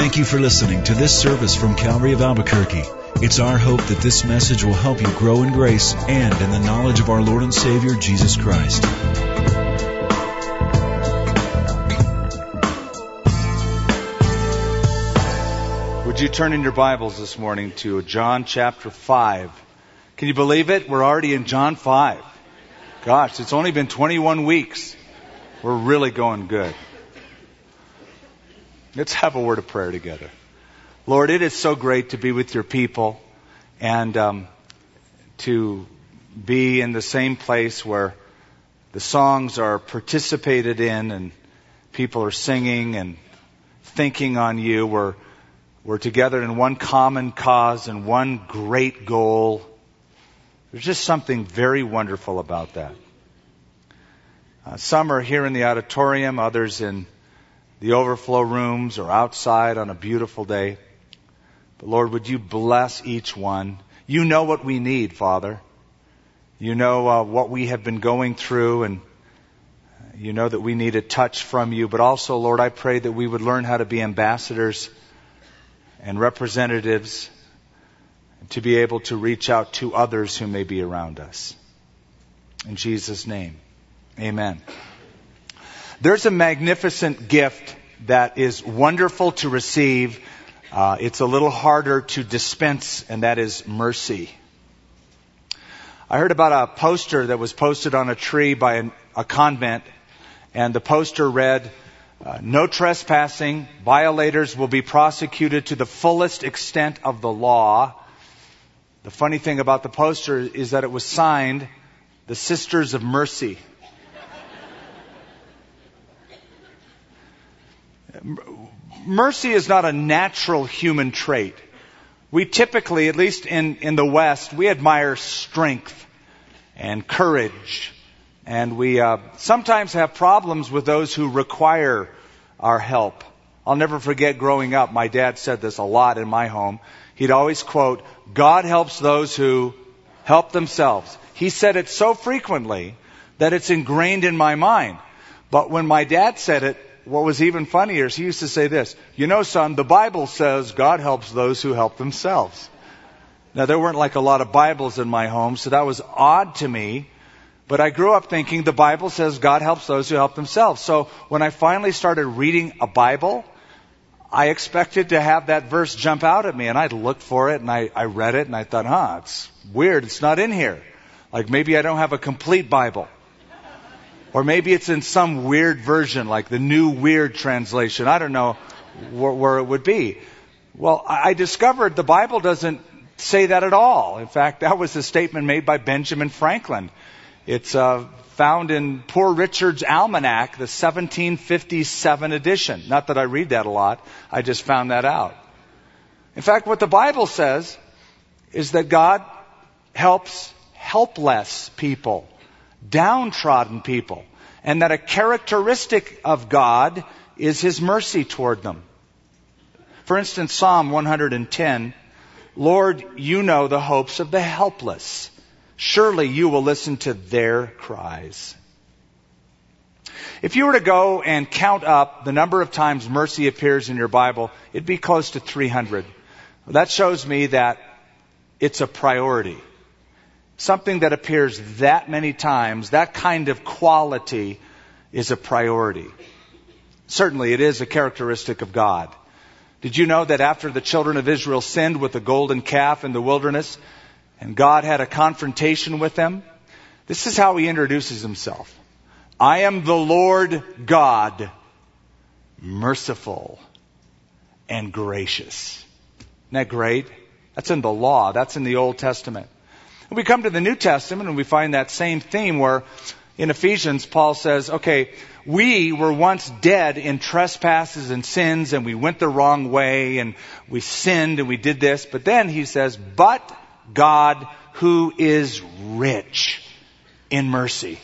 Thank you for listening to this service from Calvary of Albuquerque. It's our hope that this message will help you grow in grace and in the knowledge of our Lord and Savior, Jesus Christ. Would you turn in your Bibles this morning to John chapter 5? Can you believe it? We're already in John 5. Gosh, it's only been 21 weeks. We're really going good. Let's have a word of prayer together. Lord, it is so great to be with your people and um, to be in the same place where the songs are participated in and people are singing and thinking on you. We're, we're together in one common cause and one great goal. There's just something very wonderful about that. Uh, some are here in the auditorium, others in the overflow rooms or outside on a beautiful day. But Lord, would you bless each one? You know what we need, Father. You know uh, what we have been going through and you know that we need a touch from you, but also, Lord, I pray that we would learn how to be ambassadors and representatives to be able to reach out to others who may be around us. In Jesus' name, amen. There's a magnificent gift that is wonderful to receive. Uh, it's a little harder to dispense, and that is mercy. I heard about a poster that was posted on a tree by an, a convent, and the poster read, uh, No trespassing. Violators will be prosecuted to the fullest extent of the law. The funny thing about the poster is that it was signed the Sisters of Mercy. Mercy is not a natural human trait. We typically, at least in, in the West, we admire strength and courage. And we uh, sometimes have problems with those who require our help. I'll never forget growing up, my dad said this a lot in my home. He'd always quote, God helps those who help themselves. He said it so frequently that it's ingrained in my mind. But when my dad said it, what was even funnier is he used to say this, you know, son, the Bible says God helps those who help themselves. Now, there weren't like a lot of Bibles in my home, so that was odd to me. But I grew up thinking the Bible says God helps those who help themselves. So when I finally started reading a Bible, I expected to have that verse jump out at me, and I'd look for it, and I, I read it, and I thought, huh, it's weird, it's not in here. Like maybe I don't have a complete Bible. Or maybe it's in some weird version, like the New Weird Translation. I don't know where, where it would be. Well, I discovered the Bible doesn't say that at all. In fact, that was a statement made by Benjamin Franklin. It's uh, found in Poor Richard's Almanac, the 1757 edition. Not that I read that a lot, I just found that out. In fact, what the Bible says is that God helps helpless people downtrodden people, and that a characteristic of God is His mercy toward them. For instance, Psalm 110, Lord, you know the hopes of the helpless. Surely you will listen to their cries. If you were to go and count up the number of times mercy appears in your Bible, it'd be close to 300. That shows me that it's a priority something that appears that many times, that kind of quality is a priority. Certainly, it is a characteristic of God. Did you know that after the children of Israel sinned with the golden calf in the wilderness, and God had a confrontation with them? This is how he introduces himself. I am the Lord God, merciful and gracious. Isn't that great? That's in the law. That's in the Old Testament. We come to the New Testament and we find that same theme where in Ephesians, Paul says, okay, we were once dead in trespasses and sins and we went the wrong way and we sinned and we did this. But then he says, but God who is rich in mercy.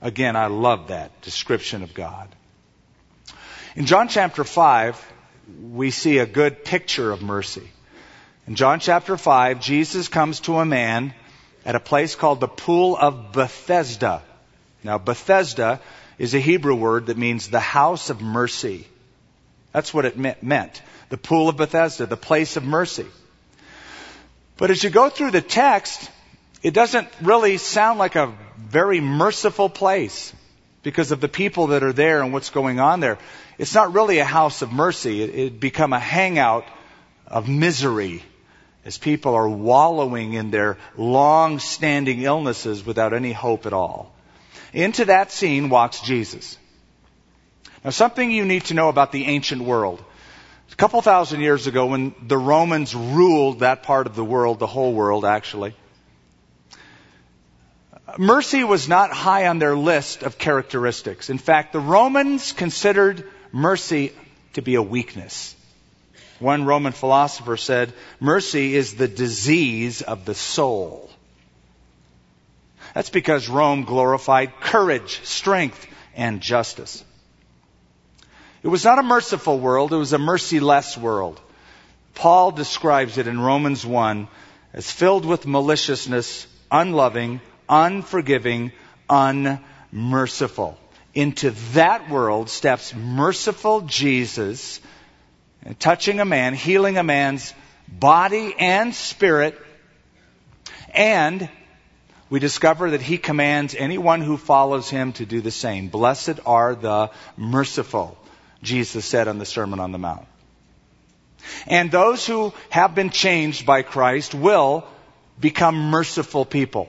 Again, I love that description of God. In John chapter 5, we see a good picture of mercy. In John chapter 5, Jesus comes to a man at a place called the Pool of Bethesda. Now, Bethesda is a Hebrew word that means the house of mercy. That's what it meant. The pool of Bethesda, the place of mercy. But as you go through the text, it doesn't really sound like a very merciful place because of the people that are there and what's going on there. It's not really a house of mercy. It, it become a hangout of misery as people are wallowing in their long-standing illnesses without any hope at all. Into that scene walks Jesus. Now something you need to know about the ancient world. A couple thousand years ago when the Romans ruled that part of the world, the whole world actually, mercy was not high on their list of characteristics. In fact, the Romans considered mercy to be a weakness. One Roman philosopher said, mercy is the disease of the soul. That's because Rome glorified courage, strength, and justice. It was not a merciful world, it was a merciless world. Paul describes it in Romans 1 as filled with maliciousness, unloving, unforgiving, unmerciful. Into that world steps merciful Jesus, touching a man, healing a man's body and spirit, and we discover that he commands anyone who follows him to do the same. Blessed are the merciful, Jesus said on the Sermon on the Mount. And those who have been changed by Christ will become merciful people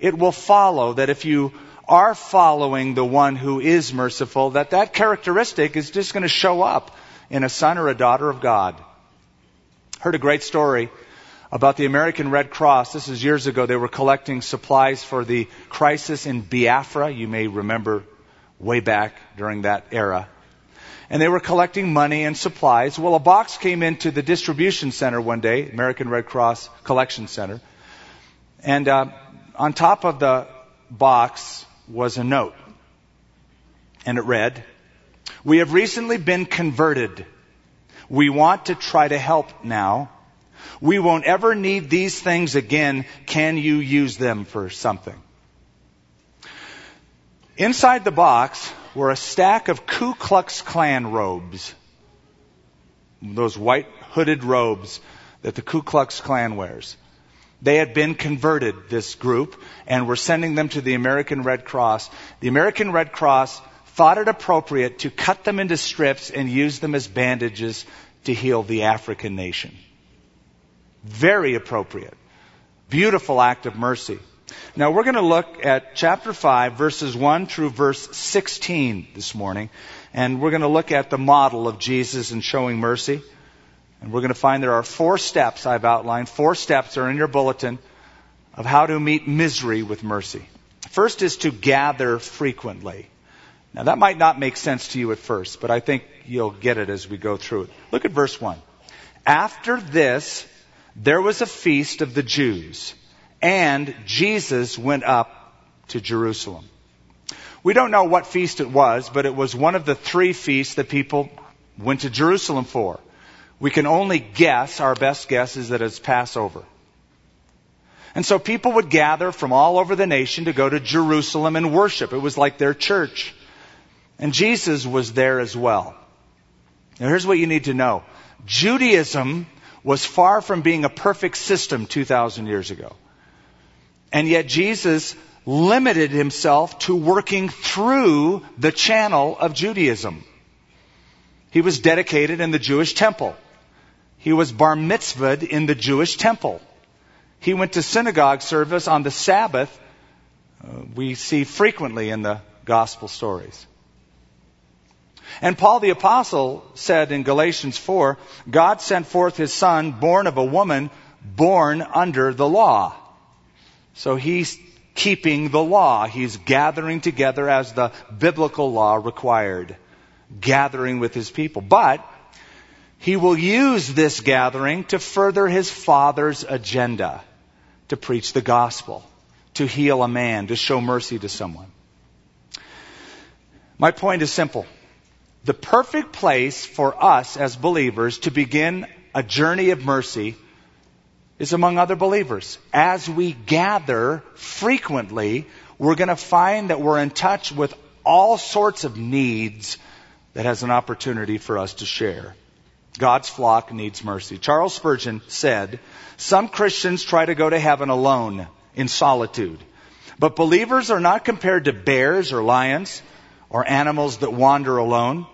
it will follow that if you are following the one who is merciful, that that characteristic is just going to show up in a son or a daughter of God. Heard a great story about the American Red Cross. This is years ago. They were collecting supplies for the crisis in Biafra. You may remember way back during that era. And they were collecting money and supplies. Well, a box came into the distribution center one day, American Red Cross Collection Center. And uh, on top of the box was a note. And it read, We have recently been converted. We want to try to help now. We won't ever need these things again. Can you use them for something? Inside the box were a stack of Ku Klux Klan robes. Those white hooded robes that the Ku Klux Klan wears. They had been converted, this group, and were sending them to the American Red Cross. The American Red Cross thought it appropriate to cut them into strips and use them as bandages to heal the African nation. Very appropriate. Beautiful act of mercy. Now we're going to look at chapter 5, verses 1 through verse 16 this morning, and we're going to look at the model of Jesus in showing mercy. And we're going to find there are four steps I've outlined. Four steps are in your bulletin of how to meet misery with mercy. First is to gather frequently. Now that might not make sense to you at first, but I think you'll get it as we go through it. Look at verse 1. After this, there was a feast of the Jews, and Jesus went up to Jerusalem. We don't know what feast it was, but it was one of the three feasts that people went to Jerusalem for. We can only guess, our best guess is that it's Passover. And so people would gather from all over the nation to go to Jerusalem and worship. It was like their church. And Jesus was there as well. Now here's what you need to know. Judaism was far from being a perfect system 2,000 years ago. And yet Jesus limited himself to working through the channel of Judaism. He was dedicated in the Jewish temple. He was bar mitzvahed in the Jewish temple. He went to synagogue service on the Sabbath. Uh, we see frequently in the gospel stories. And Paul the apostle said in Galatians 4, God sent forth his son born of a woman born under the law. So he's keeping the law. He's gathering together as the biblical law required. Gathering with his people. But he will use this gathering to further his father's agenda, to preach the gospel, to heal a man, to show mercy to someone. My point is simple. The perfect place for us as believers to begin a journey of mercy is among other believers. As we gather frequently, we're going to find that we're in touch with all sorts of needs that has an opportunity for us to share. God's flock needs mercy. Charles Spurgeon said, some Christians try to go to heaven alone, in solitude. But believers are not compared to bears or lions or animals that wander alone.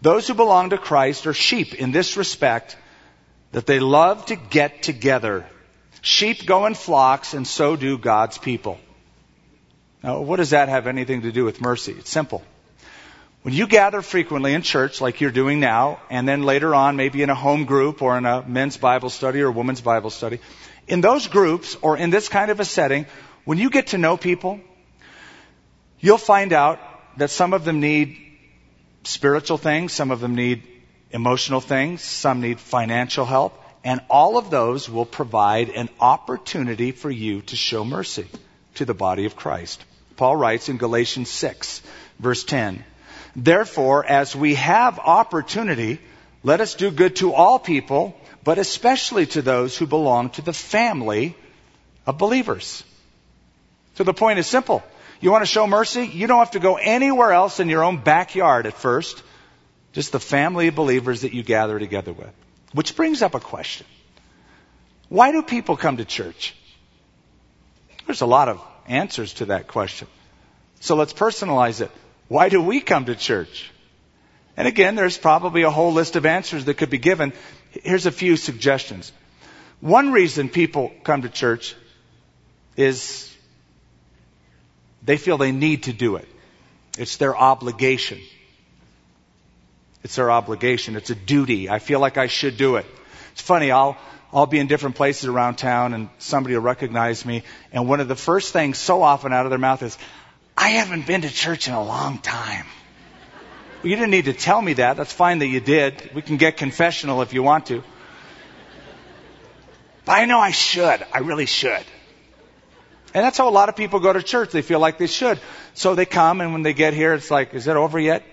Those who belong to Christ are sheep in this respect that they love to get together. Sheep go in flocks and so do God's people. Now, what does that have anything to do with mercy? It's simple. When you gather frequently in church, like you're doing now, and then later on, maybe in a home group or in a men's Bible study or a women's Bible study, in those groups or in this kind of a setting, when you get to know people, you'll find out that some of them need spiritual things, some of them need emotional things, some need financial help, and all of those will provide an opportunity for you to show mercy to the body of Christ. Paul writes in Galatians 6, verse 10, Therefore, as we have opportunity, let us do good to all people, but especially to those who belong to the family of believers. So the point is simple. You want to show mercy? You don't have to go anywhere else in your own backyard at first. Just the family of believers that you gather together with. Which brings up a question. Why do people come to church? There's a lot of answers to that question. So let's personalize it. Why do we come to church? And again, there's probably a whole list of answers that could be given. Here's a few suggestions. One reason people come to church is they feel they need to do it. It's their obligation. It's their obligation. It's a duty. I feel like I should do it. It's funny, I'll, I'll be in different places around town and somebody will recognize me and one of the first things so often out of their mouth is, I haven't been to church in a long time. You didn't need to tell me that. That's fine that you did. We can get confessional if you want to. But I know I should. I really should. And that's how a lot of people go to church. They feel like they should. So they come and when they get here, it's like, is it over yet?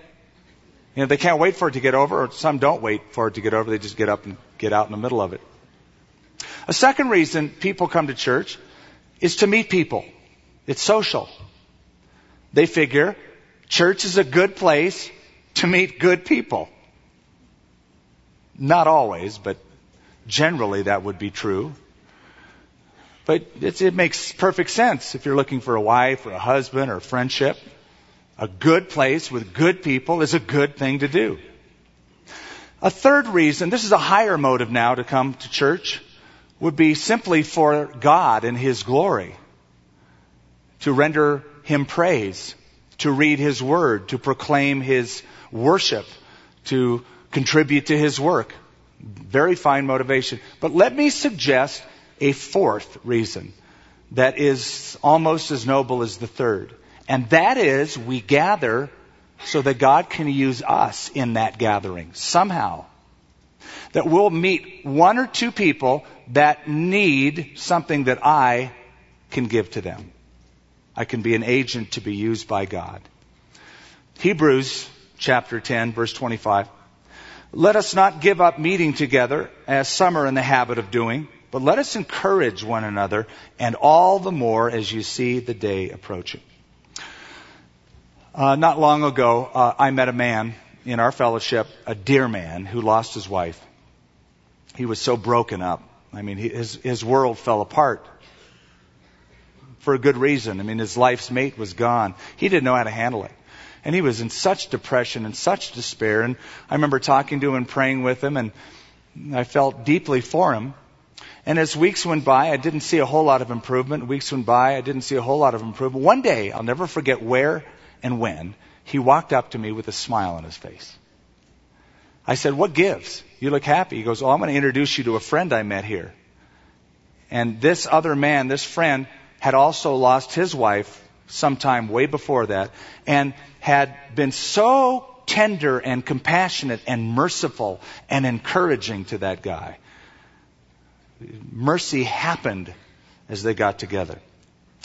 You know, they can't wait for it to get over, or some don't wait for it to get over. They just get up and get out in the middle of it. A second reason people come to church is to meet people. It's social. They figure church is a good place to meet good people. Not always, but generally that would be true. But it makes perfect sense if you're looking for a wife or a husband or a friendship. A good place with good people is a good thing to do. A third reason, this is a higher motive now to come to church, would be simply for God and His glory. To render Him praise to read His Word, to proclaim His worship, to contribute to His work. Very fine motivation. But let me suggest a fourth reason that is almost as noble as the third. And that is we gather so that God can use us in that gathering somehow. That we'll meet one or two people that need something that I can give to them. I can be an agent to be used by God. Hebrews chapter 10 verse 25. Let us not give up meeting together as some are in the habit of doing, but let us encourage one another and all the more as you see the day approaching. Uh, not long ago, uh, I met a man in our fellowship, a dear man who lost his wife. He was so broken up. I mean, his, his world fell apart for a good reason. I mean, his life's mate was gone. He didn't know how to handle it. And he was in such depression and such despair. And I remember talking to him and praying with him, and I felt deeply for him. And as weeks went by, I didn't see a whole lot of improvement. Weeks went by, I didn't see a whole lot of improvement. One day, I'll never forget where and when, he walked up to me with a smile on his face. I said, What gives? You look happy. He goes, Oh, I'm going to introduce you to a friend I met here. And this other man, this friend, had also lost his wife sometime way before that and had been so tender and compassionate and merciful and encouraging to that guy. Mercy happened as they got together.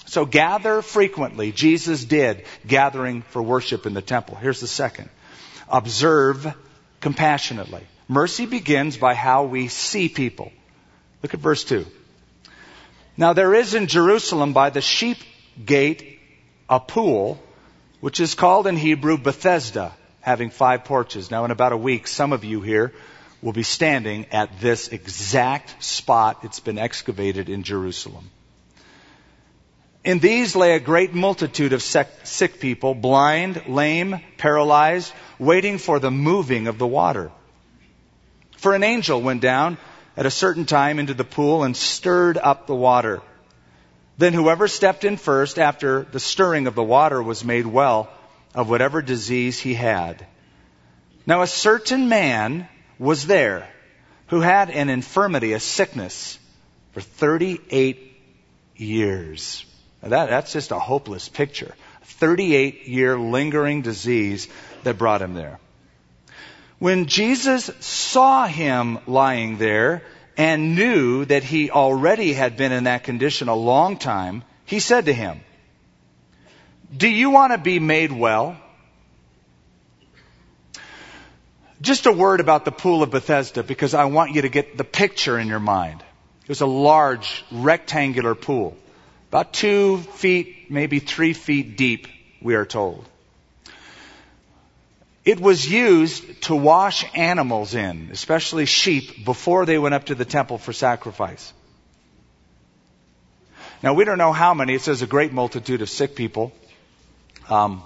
So gather frequently. Jesus did gathering for worship in the temple. Here's the second. Observe compassionately. Mercy begins by how we see people. Look at verse 2. Now there is in Jerusalem by the sheep gate a pool, which is called in Hebrew Bethesda, having five porches. Now, in about a week, some of you here will be standing at this exact spot. It's been excavated in Jerusalem. In these lay a great multitude of sick people, blind, lame, paralyzed, waiting for the moving of the water. For an angel went down at a certain time into the pool and stirred up the water. Then whoever stepped in first after the stirring of the water was made well of whatever disease he had. Now a certain man was there who had an infirmity, a sickness, for 38 years. That, that's just a hopeless picture. 38 year lingering disease that brought him there. When Jesus saw him lying there and knew that he already had been in that condition a long time, he said to him, Do you want to be made well? Just a word about the pool of Bethesda because I want you to get the picture in your mind. It was a large rectangular pool. About two feet, maybe three feet deep, we are told. It was used to wash animals in, especially sheep, before they went up to the temple for sacrifice. Now, we don't know how many. It says a great multitude of sick people. Um,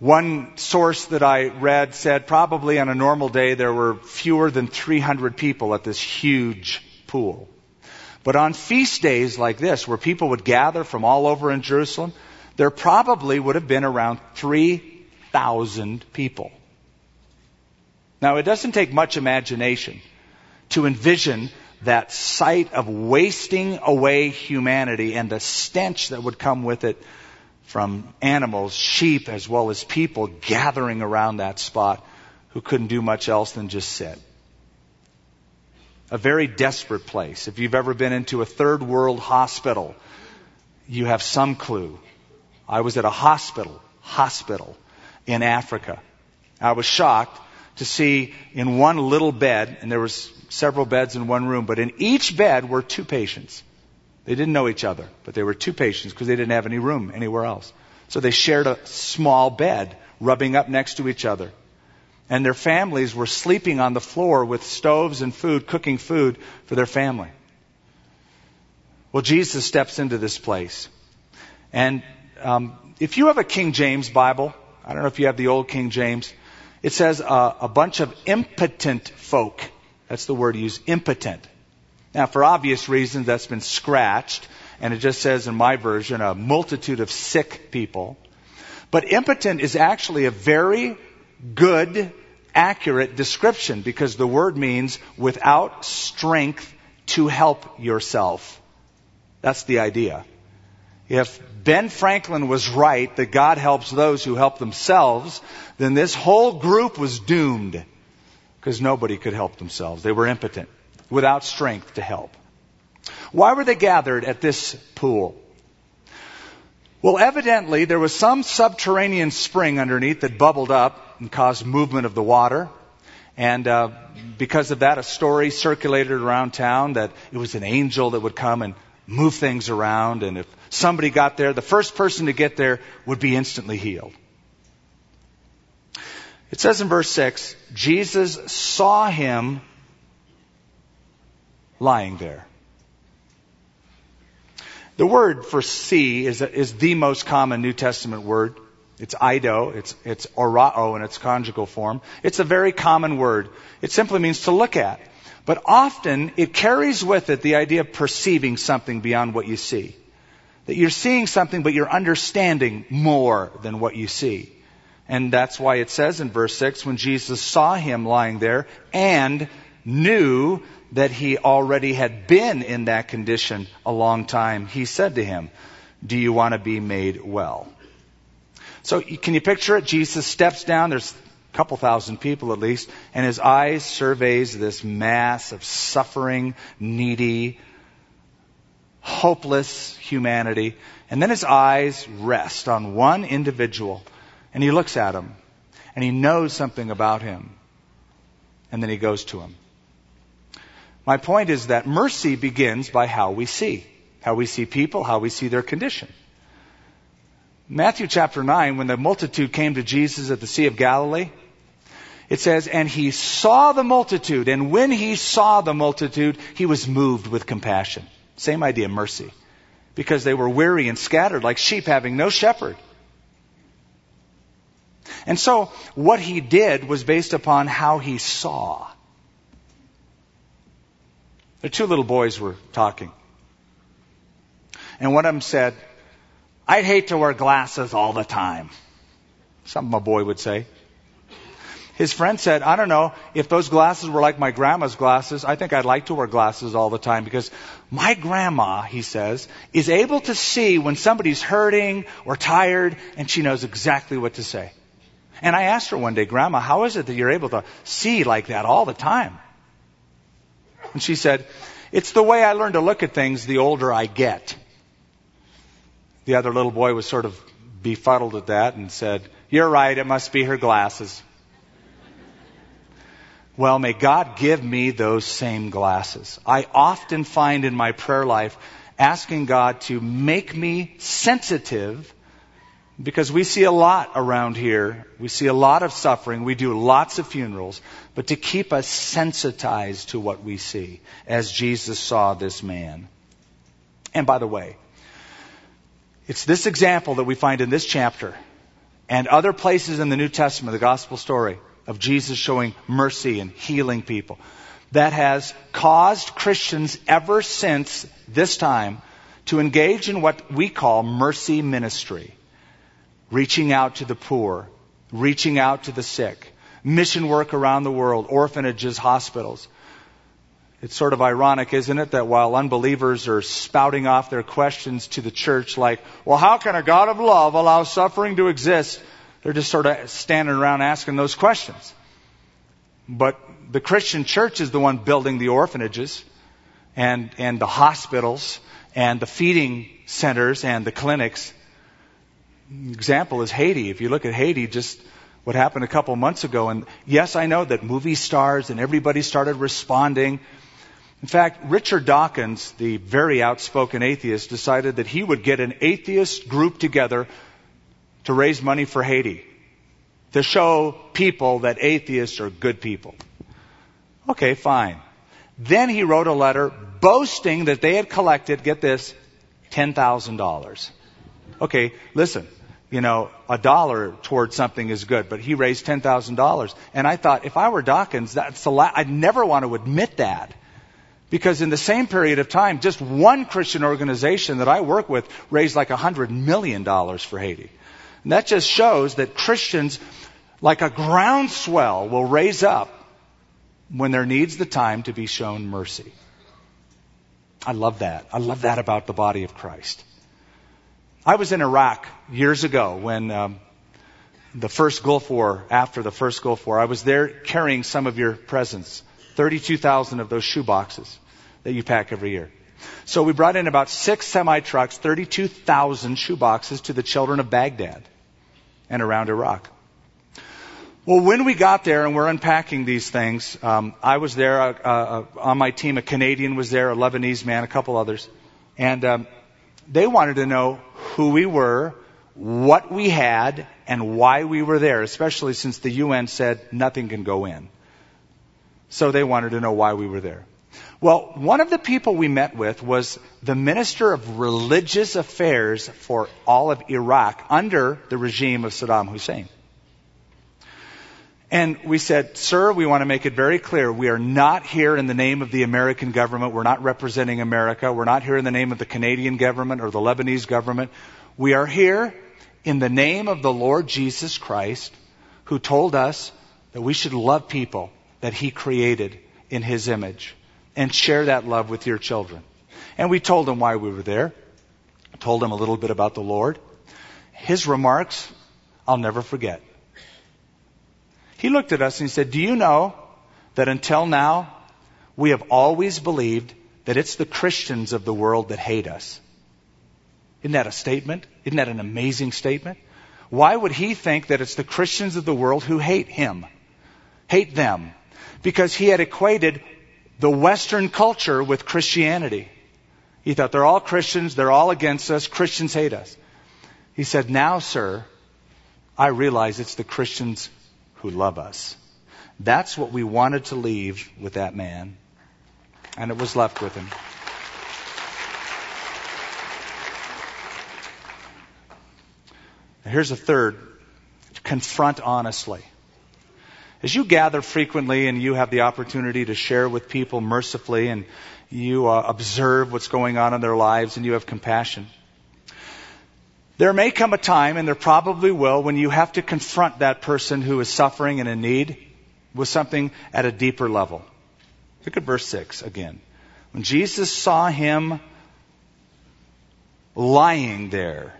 one source that I read said probably on a normal day there were fewer than 300 people at this huge pool. But on feast days like this, where people would gather from all over in Jerusalem, there probably would have been around 3,000 people. Now, it doesn't take much imagination to envision that sight of wasting away humanity and the stench that would come with it from animals, sheep, as well as people gathering around that spot who couldn't do much else than just sit a very desperate place. If you've ever been into a third world hospital, you have some clue. I was at a hospital, hospital in Africa. I was shocked to see in one little bed, and there was several beds in one room, but in each bed were two patients. They didn't know each other, but they were two patients because they didn't have any room anywhere else. So they shared a small bed, rubbing up next to each other and their families were sleeping on the floor with stoves and food, cooking food for their family. Well, Jesus steps into this place. And um, if you have a King James Bible, I don't know if you have the old King James, it says uh, a bunch of impotent folk. That's the word used, impotent. Now, for obvious reasons, that's been scratched, and it just says in my version, a multitude of sick people. But impotent is actually a very good accurate description because the word means without strength to help yourself. That's the idea. If Ben Franklin was right that God helps those who help themselves, then this whole group was doomed because nobody could help themselves. They were impotent, without strength to help. Why were they gathered at this pool? Well, evidently there was some subterranean spring underneath that bubbled up and caused movement of the water. And uh, because of that, a story circulated around town that it was an angel that would come and move things around. And if somebody got there, the first person to get there would be instantly healed. It says in verse 6 Jesus saw him lying there. The word for see is, is the most common New Testament word. It's ido, it's, it's orao in its conjugal form. It's a very common word. It simply means to look at. But often it carries with it the idea of perceiving something beyond what you see. That you're seeing something, but you're understanding more than what you see. And that's why it says in verse 6 when Jesus saw him lying there and knew that he already had been in that condition a long time, he said to him, Do you want to be made well? So can you picture it? Jesus steps down. There's a couple thousand people at least, and his eyes surveys this mass of suffering, needy, hopeless humanity. And then his eyes rest on one individual, and he looks at him, and he knows something about him. And then he goes to him. My point is that mercy begins by how we see. How we see people, how we see their condition. Matthew chapter 9, when the multitude came to Jesus at the Sea of Galilee, it says, And he saw the multitude, and when he saw the multitude, he was moved with compassion. Same idea, mercy. Because they were weary and scattered like sheep having no shepherd. And so, what he did was based upon how he saw. The two little boys were talking. And one of them said, I'd hate to wear glasses all the time. Something a boy would say. His friend said, I don't know, if those glasses were like my grandma's glasses, I think I'd like to wear glasses all the time because my grandma, he says, is able to see when somebody's hurting or tired and she knows exactly what to say. And I asked her one day, Grandma, how is it that you're able to see like that all the time? And she said, It's the way I learn to look at things the older I get. The other little boy was sort of befuddled at that and said, You're right, it must be her glasses. Well, may God give me those same glasses. I often find in my prayer life asking God to make me sensitive because we see a lot around here. We see a lot of suffering. We do lots of funerals. But to keep us sensitized to what we see as Jesus saw this man. And by the way, it's this example that we find in this chapter and other places in the New Testament, the gospel story of Jesus showing mercy and healing people that has caused Christians ever since this time to engage in what we call mercy ministry reaching out to the poor, reaching out to the sick, mission work around the world, orphanages, hospitals. It's sort of ironic, isn't it, that while unbelievers are spouting off their questions to the church like, well, how can a God of love allow suffering to exist? They're just sort of standing around asking those questions. But the Christian church is the one building the orphanages and, and the hospitals and the feeding centers and the clinics example is Haiti. If you look at Haiti, just what happened a couple months ago, and yes, I know that movie stars and everybody started responding. In fact, Richard Dawkins, the very outspoken atheist, decided that he would get an atheist group together to raise money for Haiti, to show people that atheists are good people. Okay, fine. Then he wrote a letter boasting that they had collected, get this, $10,000. Okay, listen you know, a dollar towards something is good, but he raised $10,000. And I thought, if I were Dawkins, that's the la- I'd never want to admit that. Because in the same period of time, just one Christian organization that I work with raised like $100 million for Haiti. And that just shows that Christians, like a groundswell, will raise up when there needs the time to be shown mercy. I love that. I love that about the body of Christ. I was in Iraq years ago when um, the first Gulf War, after the first Gulf War, I was there carrying some of your presents. 32,000 of those shoe boxes that you pack every year. So we brought in about six semi trucks, 32,000 shoe boxes to the children of Baghdad and around Iraq. Well, when we got there and we're unpacking these things, um, I was there uh, uh, on my team. A Canadian was there, a Lebanese man, a couple others, and um, they wanted to know who we were, what we had, and why we were there, especially since the UN said nothing can go in. So they wanted to know why we were there. Well, one of the people we met with was the Minister of Religious Affairs for all of Iraq under the regime of Saddam Hussein. And we said, Sir, we want to make it very clear. We are not here in the name of the American government. We're not representing America. We're not here in the name of the Canadian government or the Lebanese government. We are here in the name of the Lord Jesus Christ, who told us that we should love people that He created in His image and share that love with your children. And we told him why we were there. Told him a little bit about the Lord. His remarks, I'll never forget. He looked at us and he said, Do you know that until now, we have always believed that it's the Christians of the world that hate us? Isn't that a statement? Isn't that an amazing statement? Why would he think that it's the Christians of the world who hate him? Hate them. Because he had equated the Western culture with Christianity. He thought they're all Christians, they're all against us, Christians hate us. He said, Now, sir, I realize it's the Christians who love us. That's what we wanted to leave with that man. And it was left with him. Here's a third confront honestly. As you gather frequently and you have the opportunity to share with people mercifully and you uh, observe what's going on in their lives and you have compassion, there may come a time, and there probably will, when you have to confront that person who is suffering and in need with something at a deeper level. Look at verse 6 again. When Jesus saw him lying there,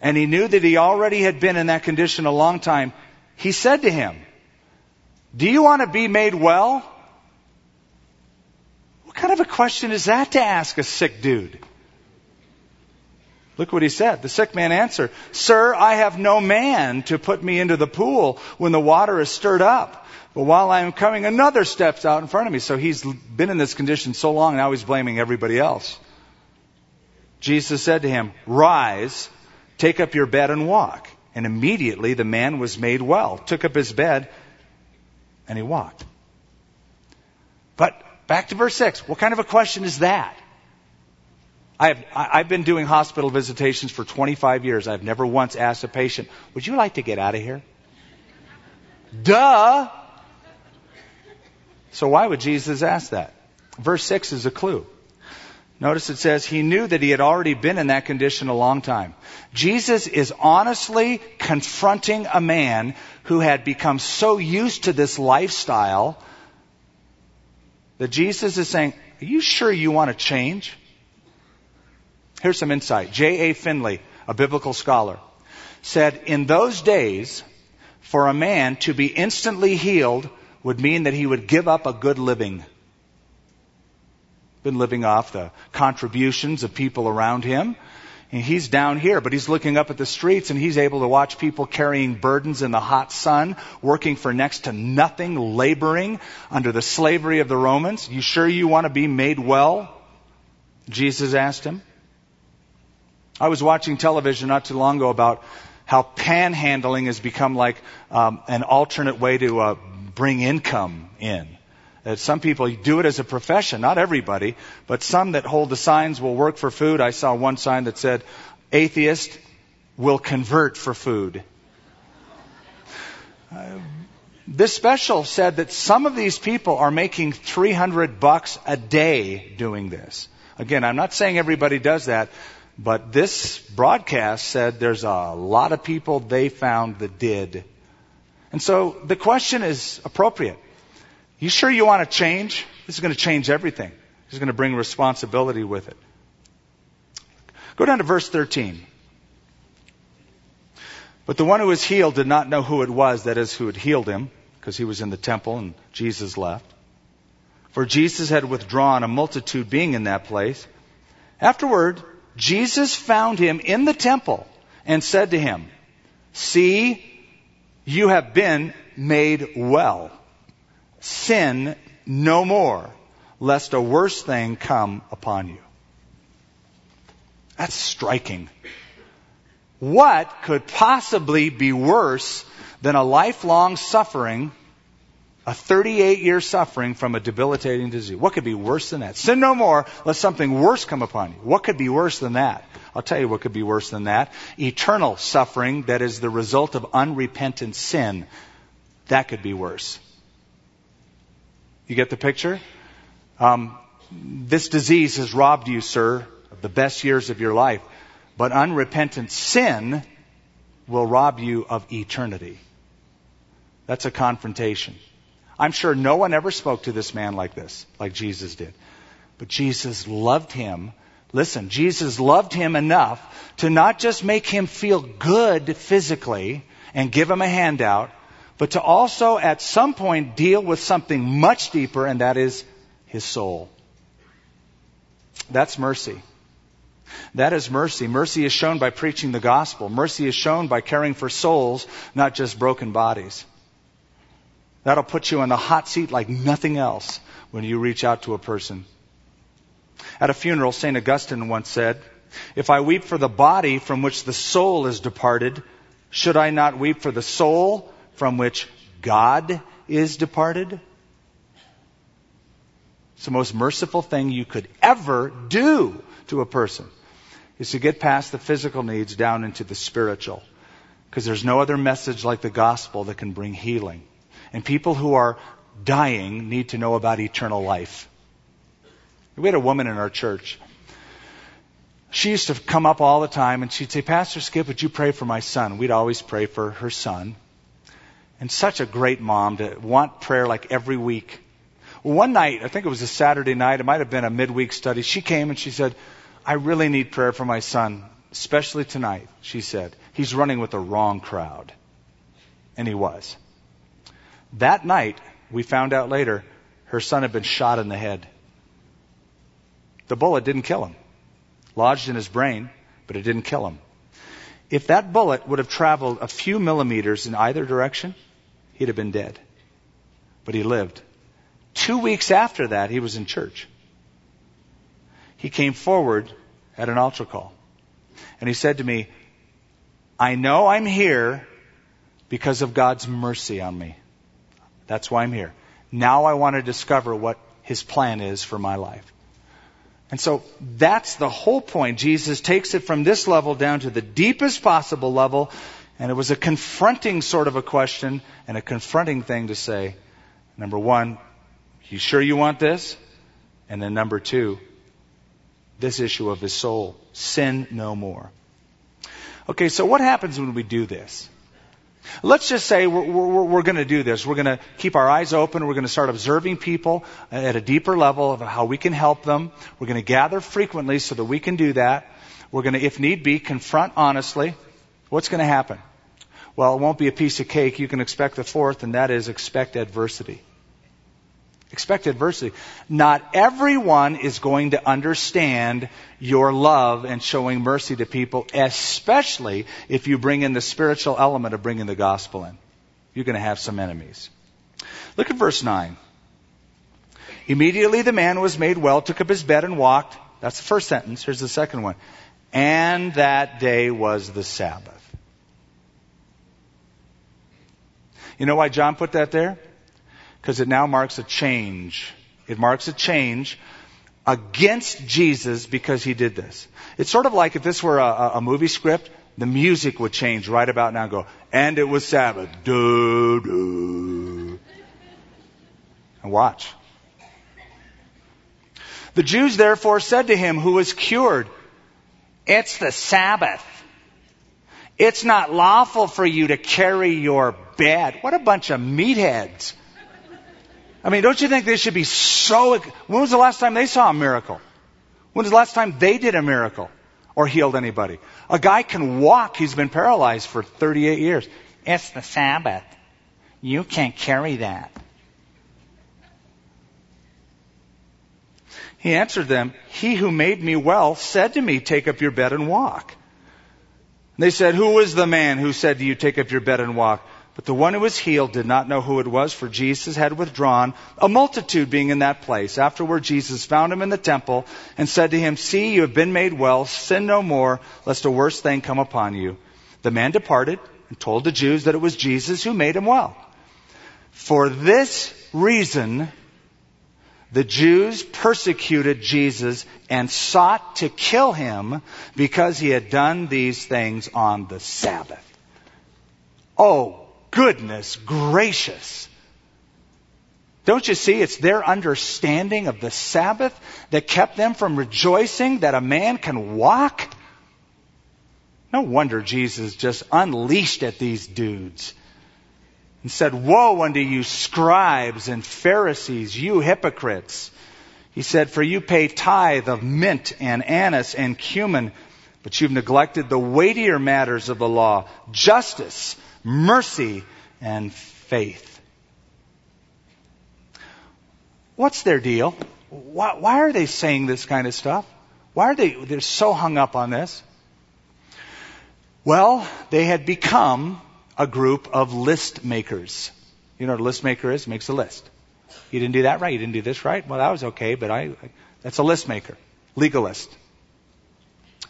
and he knew that he already had been in that condition a long time, he said to him, Do you want to be made well? What kind of a question is that to ask a sick dude? Look what he said. The sick man answered, Sir, I have no man to put me into the pool when the water is stirred up. But while I am coming, another steps out in front of me. So he's been in this condition so long, now he's blaming everybody else. Jesus said to him, Rise, take up your bed and walk. And immediately the man was made well, took up his bed, and he walked. But back to verse 6. What kind of a question is that? I have, I've been doing hospital visitations for 25 years. I've never once asked a patient, would you like to get out of here? Duh! So why would Jesus ask that? Verse 6 is a clue. Notice it says he knew that he had already been in that condition a long time. Jesus is honestly confronting a man who had become so used to this lifestyle that Jesus is saying, Are you sure you want to change? Here's some insight. J.A. Finley, a biblical scholar, said, In those days, for a man to be instantly healed would mean that he would give up a good living. Been living off the contributions of people around him. And he's down here, but he's looking up at the streets and he's able to watch people carrying burdens in the hot sun, working for next to nothing, laboring under the slavery of the Romans. You sure you want to be made well? Jesus asked him. I was watching television not too long ago about how panhandling has become like um, an alternate way to uh, bring income in. That some people do it as a profession, not everybody, but some that hold the signs will work for food. I saw one sign that said, atheist will convert for food. Uh, this special said that some of these people are making 300 bucks a day doing this. Again, I'm not saying everybody does that, but this broadcast said there's a lot of people they found that did. And so the question is appropriate. You sure you want to change? This is going to change everything. This is going to bring responsibility with it. Go down to verse 13. But the one who was healed did not know who it was, that is, who had healed him, because he was in the temple and Jesus left. For Jesus had withdrawn a multitude being in that place. Afterward, Jesus found him in the temple and said to him, See, you have been made well. Sin no more, lest a worse thing come upon you. That's striking. What could possibly be worse than a lifelong suffering a 38 year suffering from a debilitating disease. What could be worse than that? Sin no more, let something worse come upon you. What could be worse than that? I'll tell you what could be worse than that. Eternal suffering that is the result of unrepentant sin. That could be worse. You get the picture? Um, this disease has robbed you, sir, of the best years of your life. But unrepentant sin will rob you of eternity. That's a confrontation. I'm sure no one ever spoke to this man like this, like Jesus did. But Jesus loved him. Listen, Jesus loved him enough to not just make him feel good physically and give him a handout, but to also at some point deal with something much deeper, and that is his soul. That's mercy. That is mercy. Mercy is shown by preaching the gospel. Mercy is shown by caring for souls, not just broken bodies. That'll put you in the hot seat like nothing else when you reach out to a person. At a funeral, St. Augustine once said, If I weep for the body from which the soul is departed, should I not weep for the soul from which God is departed? It's the most merciful thing you could ever do to a person is to get past the physical needs down into the spiritual. Because there's no other message like the gospel that can bring healing. And people who are dying need to know about eternal life. We had a woman in our church. She used to come up all the time and she'd say, Pastor Skip, would you pray for my son? We'd always pray for her son. And such a great mom to want prayer like every week. One night, I think it was a Saturday night, it might have been a midweek study, she came and she said, I really need prayer for my son, especially tonight, she said. He's running with the wrong crowd. And he was. That night, we found out later, her son had been shot in the head. The bullet didn't kill him. Lodged in his brain, but it didn't kill him. If that bullet would have traveled a few millimeters in either direction, he'd have been dead. But he lived. Two weeks after that, he was in church. He came forward at an altar call. And he said to me, I know I'm here because of God's mercy on me. That's why I'm here. Now I want to discover what his plan is for my life. And so that's the whole point. Jesus takes it from this level down to the deepest possible level. And it was a confronting sort of a question and a confronting thing to say. Number one, you sure you want this? And then number two, this issue of his soul. Sin no more. Okay, so what happens when we do this? Let's just say we're, we're, we're going to do this. We're going to keep our eyes open. We're going to start observing people at a deeper level of how we can help them. We're going to gather frequently so that we can do that. We're going to, if need be, confront honestly. What's going to happen? Well, it won't be a piece of cake. You can expect the fourth, and that is expect adversity. Expect adversity. Not everyone is going to understand your love and showing mercy to people, especially if you bring in the spiritual element of bringing the gospel in. You're going to have some enemies. Look at verse 9. Immediately the man was made well, took up his bed and walked. That's the first sentence. Here's the second one. And that day was the Sabbath. You know why John put that there? Because it now marks a change. It marks a change against Jesus because he did this. It's sort of like if this were a, a movie script, the music would change right about now and go, and it was Sabbath. Do, do. And watch. The Jews therefore said to him who was cured, It's the Sabbath. It's not lawful for you to carry your bed. What a bunch of meatheads. I mean, don't you think they should be so. When was the last time they saw a miracle? When was the last time they did a miracle or healed anybody? A guy can walk, he's been paralyzed for 38 years. It's the Sabbath. You can't carry that. He answered them, He who made me well said to me, Take up your bed and walk. They said, Who was the man who said to you, Take up your bed and walk? But the one who was healed did not know who it was, for Jesus had withdrawn, a multitude being in that place. Afterward, Jesus found him in the temple and said to him, See, you have been made well. Sin no more, lest a worse thing come upon you. The man departed and told the Jews that it was Jesus who made him well. For this reason, the Jews persecuted Jesus and sought to kill him because he had done these things on the Sabbath. Oh, goodness gracious. Don't you see? It's their understanding of the Sabbath that kept them from rejoicing that a man can walk. No wonder Jesus just unleashed at these dudes and said, Woe unto you, scribes and Pharisees, you hypocrites. He said, For you pay tithe of mint and anise and cumin, but you've neglected the weightier matters of the law, justice, mercy, and faith. What's their deal? Why, why, are they saying this kind of stuff? Why are they they're so hung up on this? Well, they had become a group of list makers. You know what a list maker is? Makes a list. You didn't do that right. You didn't do this right. Well, that was okay, but I, that's a list maker. Legalist.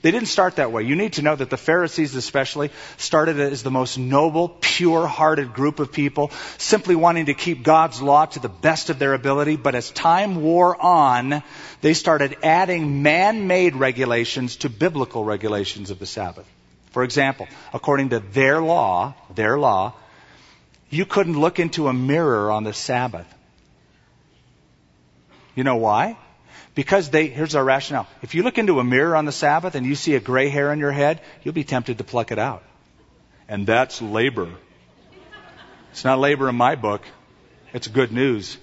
They didn't start that way. You need to know that the Pharisees, especially, started as the most noble, pure hearted group of people, simply wanting to keep God's law to the best of their ability. But as time wore on, they started adding man made regulations to biblical regulations of the Sabbath. For example, according to their law, their law, you couldn't look into a mirror on the Sabbath. You know why? Because they, here's our rationale. If you look into a mirror on the Sabbath and you see a gray hair on your head, you'll be tempted to pluck it out. And that's labor. It's not labor in my book. It's good news.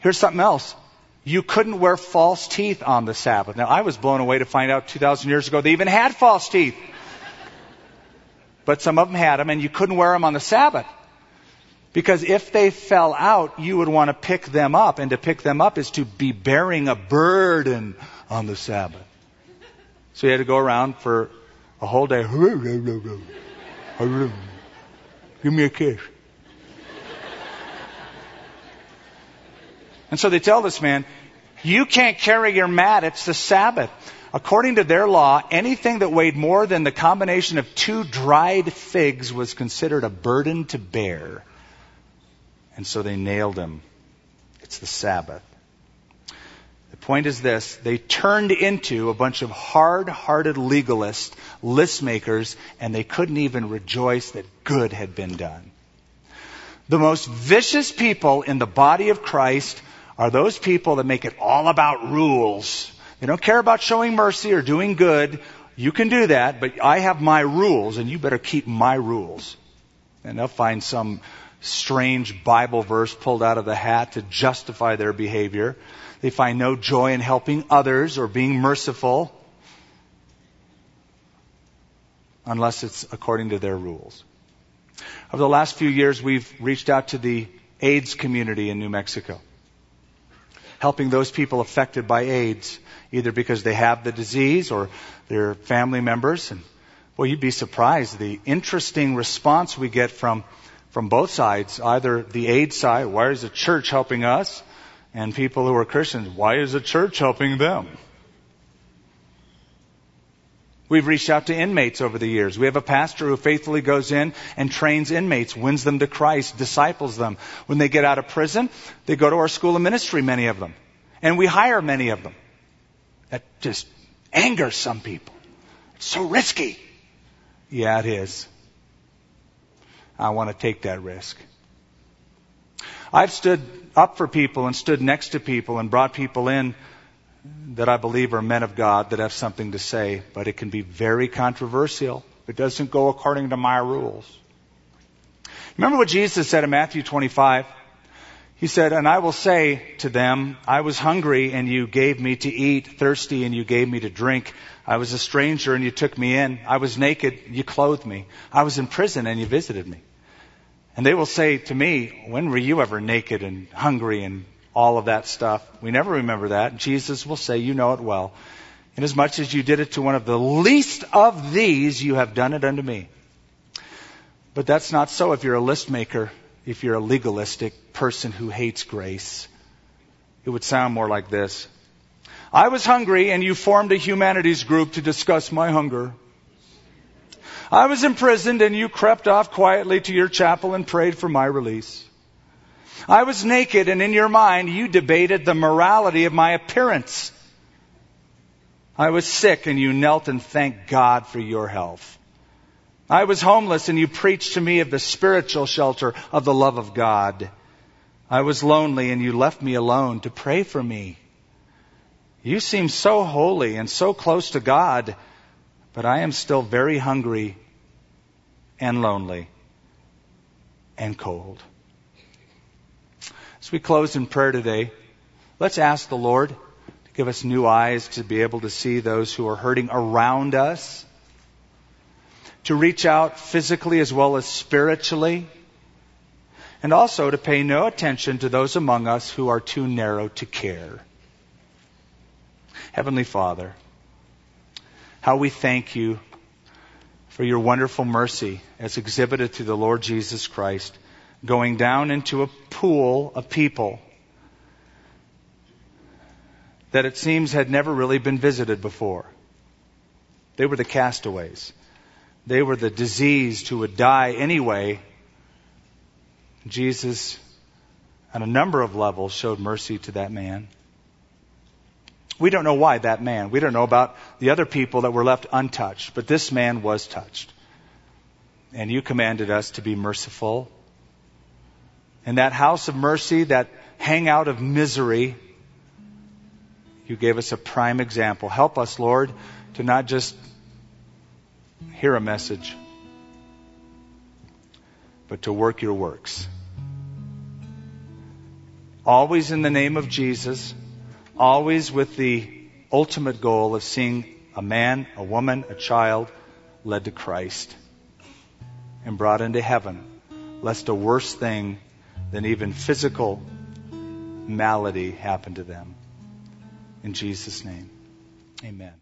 Here's something else. You couldn't wear false teeth on the Sabbath. Now, I was blown away to find out 2,000 years ago they even had false teeth. But some of them had them, and you couldn't wear them on the Sabbath. Because if they fell out, you would want to pick them up. And to pick them up is to be bearing a burden on the Sabbath. So you had to go around for a whole day. Give me a kiss. And so they tell this man, you can't carry your mat. It's the Sabbath. According to their law, anything that weighed more than the combination of two dried figs was considered a burden to bear. And so they nailed him. It's the Sabbath. The point is this they turned into a bunch of hard hearted legalists, list makers, and they couldn't even rejoice that good had been done. The most vicious people in the body of Christ are those people that make it all about rules. They don't care about showing mercy or doing good. You can do that, but I have my rules, and you better keep my rules. And they'll find some strange Bible verse pulled out of the hat to justify their behavior. They find no joy in helping others or being merciful unless it's according to their rules. Over the last few years, we've reached out to the AIDS community in New Mexico, helping those people affected by AIDS, either because they have the disease or their family members. And well, you'd be surprised the interesting response we get from from both sides, either the aid side, why is the church helping us? And people who are Christians, why is the church helping them? We've reached out to inmates over the years. We have a pastor who faithfully goes in and trains inmates, wins them to Christ, disciples them. When they get out of prison, they go to our school of ministry, many of them. And we hire many of them. That just angers some people. It's so risky. Yeah, it is. I want to take that risk. I've stood up for people and stood next to people and brought people in that I believe are men of God that have something to say, but it can be very controversial. It doesn't go according to my rules. Remember what Jesus said in Matthew 25? He said, And I will say to them, I was hungry and you gave me to eat, thirsty and you gave me to drink. I was a stranger and you took me in. I was naked, you clothed me. I was in prison and you visited me. And they will say to me, When were you ever naked and hungry and all of that stuff? We never remember that. Jesus will say, You know it well. Inasmuch as you did it to one of the least of these, you have done it unto me. But that's not so if you're a list maker, if you're a legalistic person who hates grace. It would sound more like this. I was hungry and you formed a humanities group to discuss my hunger. I was imprisoned and you crept off quietly to your chapel and prayed for my release. I was naked and in your mind you debated the morality of my appearance. I was sick and you knelt and thanked God for your health. I was homeless and you preached to me of the spiritual shelter of the love of God. I was lonely and you left me alone to pray for me. You seem so holy and so close to God, but I am still very hungry and lonely and cold. As we close in prayer today, let's ask the Lord to give us new eyes to be able to see those who are hurting around us, to reach out physically as well as spiritually, and also to pay no attention to those among us who are too narrow to care. Heavenly Father, how we thank you for your wonderful mercy as exhibited through the Lord Jesus Christ, going down into a pool of people that it seems had never really been visited before. They were the castaways. They were the diseased who would die anyway. Jesus, on a number of levels, showed mercy to that man. We don't know why that man. We don't know about the other people that were left untouched, but this man was touched. And you commanded us to be merciful. In that house of mercy, that hangout of misery, you gave us a prime example. Help us, Lord, to not just hear a message, but to work your works. Always in the name of Jesus, always with the ultimate goal of seeing a man, a woman, a child led to Christ and brought into heaven, lest a worse thing than even physical malady happen to them. In Jesus' name, amen.